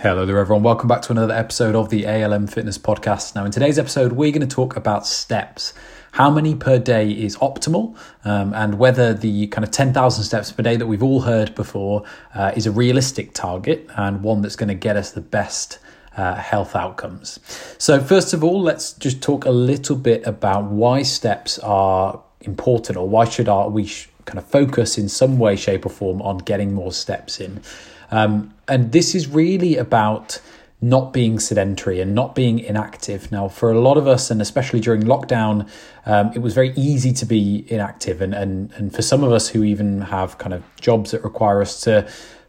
Hello there, everyone. Welcome back to another episode of the ALM Fitness Podcast. Now, in today's episode, we're going to talk about steps. How many per day is optimal, um, and whether the kind of 10,000 steps per day that we've all heard before uh, is a realistic target and one that's going to get us the best uh, health outcomes. So, first of all, let's just talk a little bit about why steps are important or why should our, we sh- kind of focus in some way, shape, or form on getting more steps in. Um, and this is really about not being sedentary and not being inactive. Now, for a lot of us, and especially during lockdown, um, it was very easy to be inactive. And, and, and for some of us who even have kind of jobs that require us to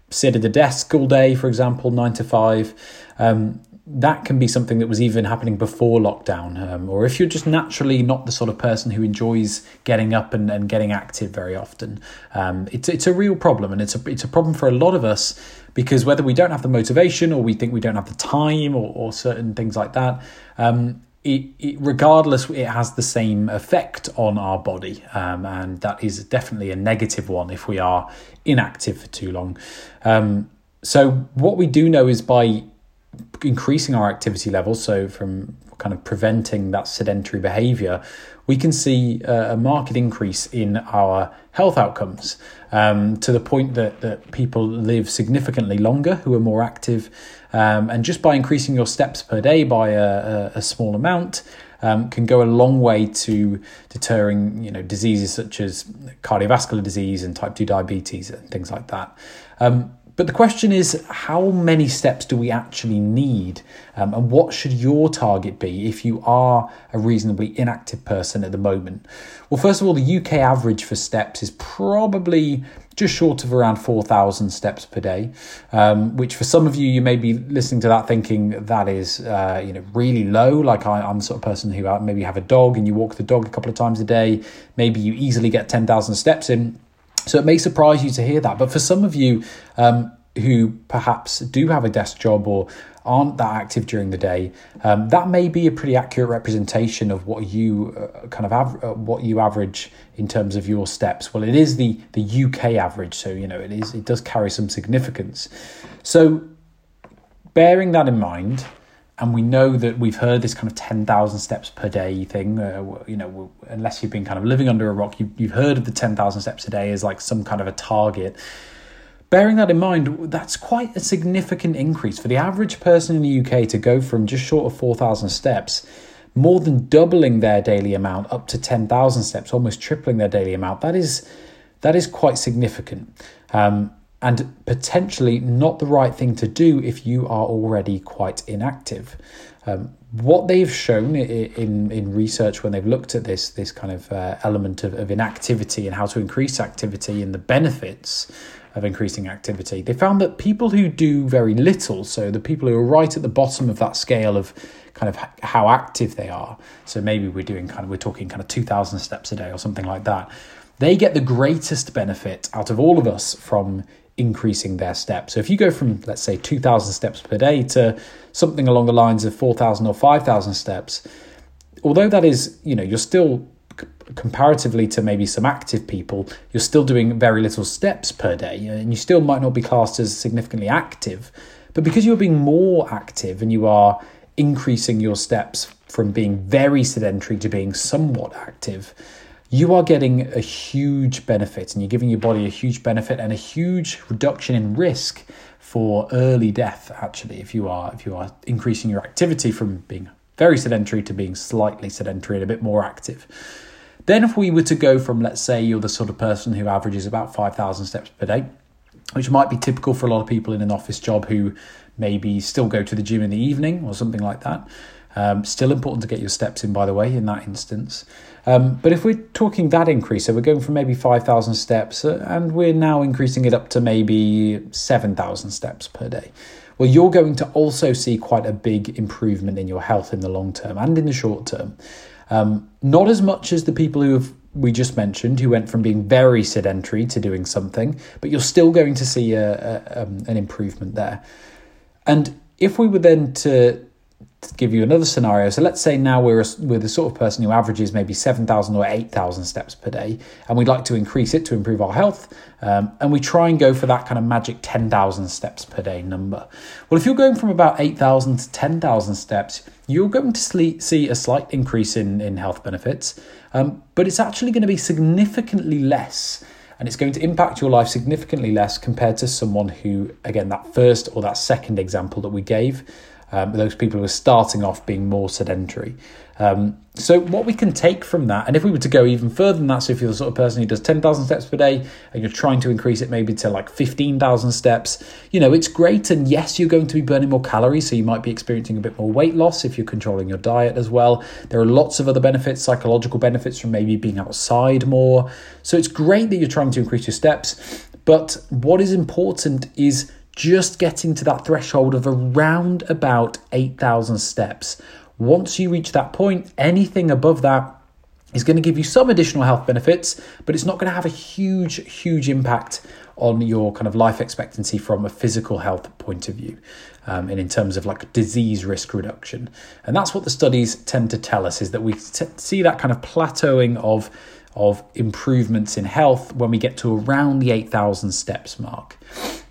sit at a desk all day, for example, nine to five, um, that can be something that was even happening before lockdown. Um, or if you're just naturally not the sort of person who enjoys getting up and, and getting active very often, um, it's, it's a real problem. And it's a, it's a problem for a lot of us because whether we don't have the motivation or we think we don't have the time or, or certain things like that, um, it, it, regardless, it has the same effect on our body, um, and that is definitely a negative one if we are inactive for too long. Um, so, what we do know is by increasing our activity levels, so from kind of preventing that sedentary behavior, we can see a marked increase in our health outcomes um, to the point that, that people live significantly longer who are more active. Um, and just by increasing your steps per day by a, a, a small amount, um, can go a long way to deterring you know diseases such as cardiovascular disease and type 2 diabetes and things like that. Um, but the question is, how many steps do we actually need? Um, and what should your target be if you are a reasonably inactive person at the moment? Well, first of all, the UK average for steps is probably just short of around 4,000 steps per day, um, which for some of you, you may be listening to that thinking that is, uh, you know, really low. Like I, am the sort of person who uh, maybe have a dog and you walk the dog a couple of times a day. Maybe you easily get 10,000 steps in. So it may surprise you to hear that. But for some of you um, who perhaps do have a desk job or aren't that active during the day, um, that may be a pretty accurate representation of what you uh, kind of av- uh, what you average in terms of your steps. Well, it is the the UK average, so you know it is it does carry some significance. So, bearing that in mind, and we know that we've heard this kind of 10,000 steps per day thing uh, you know unless you've been kind of living under a rock you, you've heard of the 10,000 steps a day as like some kind of a target bearing that in mind that's quite a significant increase for the average person in the UK to go from just short of 4,000 steps more than doubling their daily amount up to 10,000 steps almost tripling their daily amount that is that is quite significant um, and potentially not the right thing to do if you are already quite inactive. Um, what they've shown in, in research when they've looked at this this kind of uh, element of, of inactivity and how to increase activity and the benefits of increasing activity, they found that people who do very little, so the people who are right at the bottom of that scale of kind of how active they are, so maybe we're doing kind of we're talking kind of two thousand steps a day or something like that, they get the greatest benefit out of all of us from increasing their steps. So if you go from, let's say, 2,000 steps per day to something along the lines of 4,000 or 5,000 steps, although that is, you know, you're still comparatively to maybe some active people, you're still doing very little steps per day and you still might not be classed as significantly active. But because you're being more active and you are increasing your steps from being very sedentary to being somewhat active, you are getting a huge benefit and you're giving your body a huge benefit and a huge reduction in risk for early death actually if you are if you are increasing your activity from being very sedentary to being slightly sedentary and a bit more active then if we were to go from let's say you're the sort of person who averages about 5000 steps per day which might be typical for a lot of people in an office job who maybe still go to the gym in the evening or something like that um, still important to get your steps in, by the way, in that instance. Um, but if we're talking that increase, so we're going from maybe 5,000 steps uh, and we're now increasing it up to maybe 7,000 steps per day. Well, you're going to also see quite a big improvement in your health in the long term and in the short term. Um, not as much as the people who have we just mentioned, who went from being very sedentary to doing something, but you're still going to see a, a, um, an improvement there. And if we were then to give you another scenario. So let's say now we're a, we're the sort of person who averages maybe 7,000 or 8,000 steps per day, and we'd like to increase it to improve our health. Um, and we try and go for that kind of magic 10,000 steps per day number. Well, if you're going from about 8,000 to 10,000 steps, you're going to see a slight increase in, in health benefits, um, but it's actually going to be significantly less and it's going to impact your life significantly less compared to someone who, again, that first or that second example that we gave, um, those people who are starting off being more sedentary. Um, so, what we can take from that, and if we were to go even further than that, so if you're the sort of person who does 10,000 steps per day and you're trying to increase it maybe to like 15,000 steps, you know, it's great. And yes, you're going to be burning more calories, so you might be experiencing a bit more weight loss if you're controlling your diet as well. There are lots of other benefits, psychological benefits from maybe being outside more. So, it's great that you're trying to increase your steps. But what is important is just getting to that threshold of around about 8,000 steps. Once you reach that point, anything above that is going to give you some additional health benefits, but it's not going to have a huge, huge impact on your kind of life expectancy from a physical health point of view um, and in terms of like disease risk reduction. And that's what the studies tend to tell us is that we t- see that kind of plateauing of of improvements in health when we get to around the 8,000 steps mark.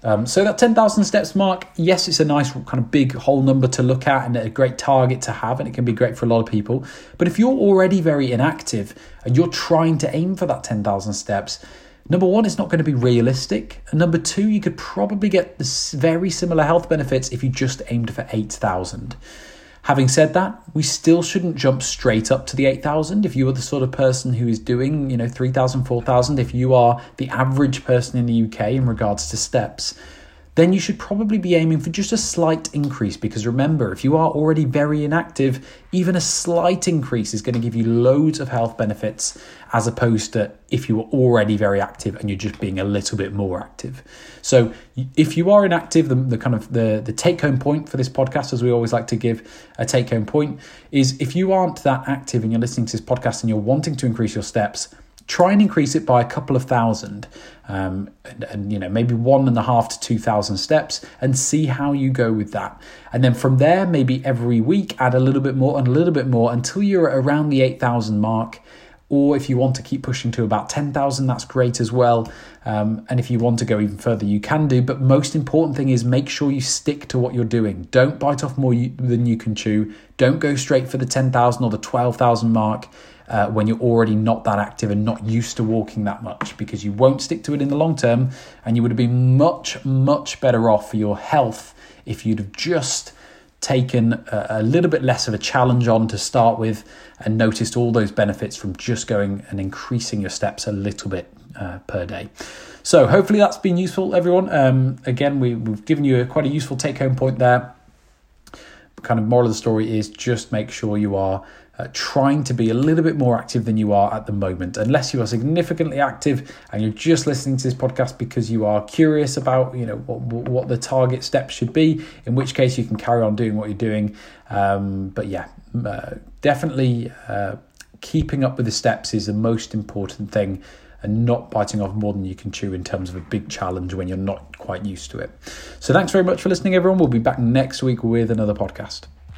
Um, so that 10,000 steps mark, yes, it's a nice kind of big whole number to look at and a great target to have, and it can be great for a lot of people. But if you're already very inactive and you're trying to aim for that 10,000 steps, number one, it's not going to be realistic. And number two, you could probably get very similar health benefits if you just aimed for 8,000. Having said that, we still shouldn't jump straight up to the 8,000. If you are the sort of person who is doing, you know, 3,000, 4,000, if you are the average person in the UK in regards to steps, then you should probably be aiming for just a slight increase because remember, if you are already very inactive, even a slight increase is going to give you loads of health benefits as opposed to if you were already very active and you're just being a little bit more active. So if you are inactive, the, the kind of the, the take home point for this podcast, as we always like to give a take home point, is if you aren't that active and you're listening to this podcast and you're wanting to increase your steps, try and increase it by a couple of thousand um, and, and, you know maybe one and a half to two thousand steps and see how you go with that and then from there maybe every week add a little bit more and a little bit more until you're around the 8000 mark or if you want to keep pushing to about 10,000, that's great as well. Um, and if you want to go even further, you can do. But most important thing is make sure you stick to what you're doing. Don't bite off more than you can chew. Don't go straight for the 10,000 or the 12,000 mark uh, when you're already not that active and not used to walking that much because you won't stick to it in the long term and you would have been much, much better off for your health if you'd have just taken a, a little bit less of a challenge on to start with and noticed all those benefits from just going and increasing your steps a little bit uh, per day. So hopefully that's been useful, everyone. Um, again, we, we've given you a, quite a useful take home point there. Kind of moral of the story is just make sure you are uh, trying to be a little bit more active than you are at the moment. Unless you are significantly active and you're just listening to this podcast because you are curious about, you know, what, what the target steps should be, in which case you can carry on doing what you're doing. Um, but yeah, uh, definitely uh, keeping up with the steps is the most important thing and not biting off more than you can chew in terms of a big challenge when you're not quite used to it. So thanks very much for listening, everyone. We'll be back next week with another podcast.